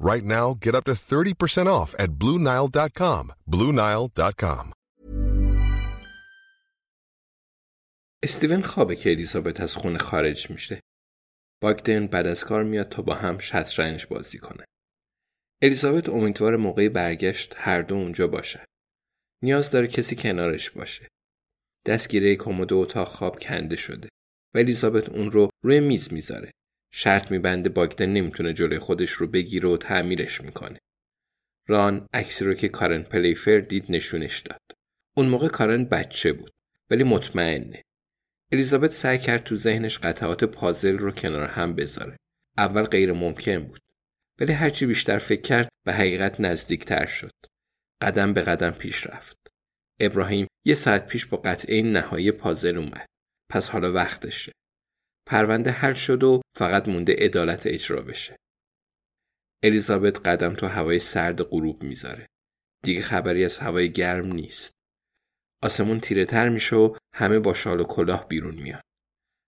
Right now, get up to 30% off at BlueNile.com. BlueNile.com. استیون خوابه که الیزابت از خونه خارج میشه. باگدن بعد از کار میاد تا با هم شطرنج بازی کنه. الیزابت امیدوار موقع برگشت هر دو اونجا باشه. نیاز داره کسی کنارش باشه. دستگیره کمد اتاق خواب کنده شده و الیزابت اون رو روی میز می‌ذاره. شرط میبنده باگدن نمی‌تونه جلوی خودش رو بگیره و تعمیرش می‌کنه. ران عکسی رو که کارن پلیفر دید نشونش داد. اون موقع کارن بچه بود ولی مطمئنه. الیزابت سعی کرد تو ذهنش قطعات پازل رو کنار هم بذاره. اول غیر ممکن بود. ولی هرچی بیشتر فکر کرد به حقیقت نزدیکتر شد. قدم به قدم پیش رفت. ابراهیم یه ساعت پیش با قطعه نهایی پازل اومد. پس حالا وقتشه. پرونده حل شد و فقط مونده عدالت اجرا بشه. الیزابت قدم تو هوای سرد غروب می‌ذاره. دیگه خبری از هوای گرم نیست. آسمون تیره تر میشه و همه با شال و کلاه بیرون میان.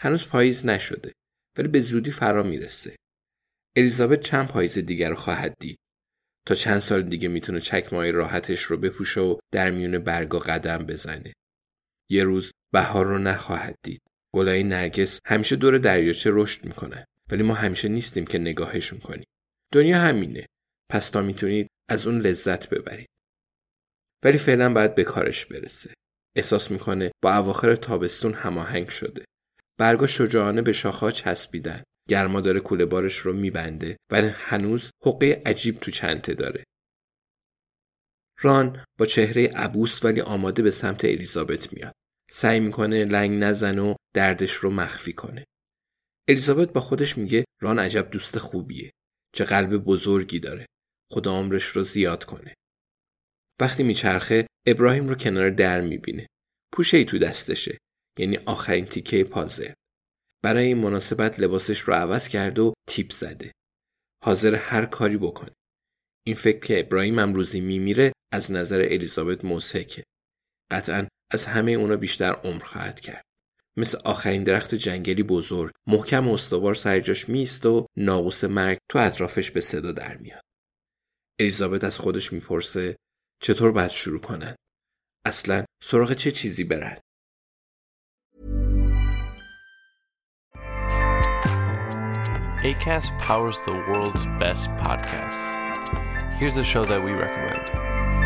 هنوز پاییز نشده ولی به زودی فرا می‌رسه. الیزابت چند پاییز دیگر رو خواهد دید. تا چند سال دیگه می‌تونه چکمای راحتش رو بپوشه و در میون برگا قدم بزنه. یه روز بهار رو نخواهد دید. گلای نرگس همیشه دور دریاچه رشد می‌کنه ولی ما همیشه نیستیم که نگاهشون کنیم. دنیا همینه. پس تا می‌تونید از اون لذت ببرید. ولی فعلا باید به کارش برسه. احساس می‌کنه با اواخر تابستون هماهنگ شده. برگا شجاعانه به شاخها چسبیدن. گرما داره کوله بارش رو میبنده ولی هنوز حقه عجیب تو چنته داره. ران با چهره عبوس ولی آماده به سمت الیزابت میاد. سعی می‌کنه لنگ نزنه و دردش رو مخفی کنه. الیزابت با خودش میگه ران عجب دوست خوبیه. چه قلب بزرگی داره. خدا عمرش رو زیاد کنه. وقتی میچرخه ابراهیم رو کنار در می‌بینه. پوشه ای تو دستشه. یعنی آخرین تیکه پازل. برای این مناسبت لباسش رو عوض کرده و تیپ زده. حاضر هر کاری بکنه. این فکر که ابراهیم امروزی میمیره از نظر الیزابت موسکه. قطعا از همه اونا بیشتر عمر خواهد کرد. مثل آخرین درخت جنگلی بزرگ محکم و استوار سر جاش میست و ناقوس مرگ تو اطرافش به صدا در میاد. الیزابت از خودش می‌پرسه چطور باید شروع کنن؟ اصلا سراغ چه چیزی برن؟ ACAST powers the world's best podcasts. Here's a show that we recommend.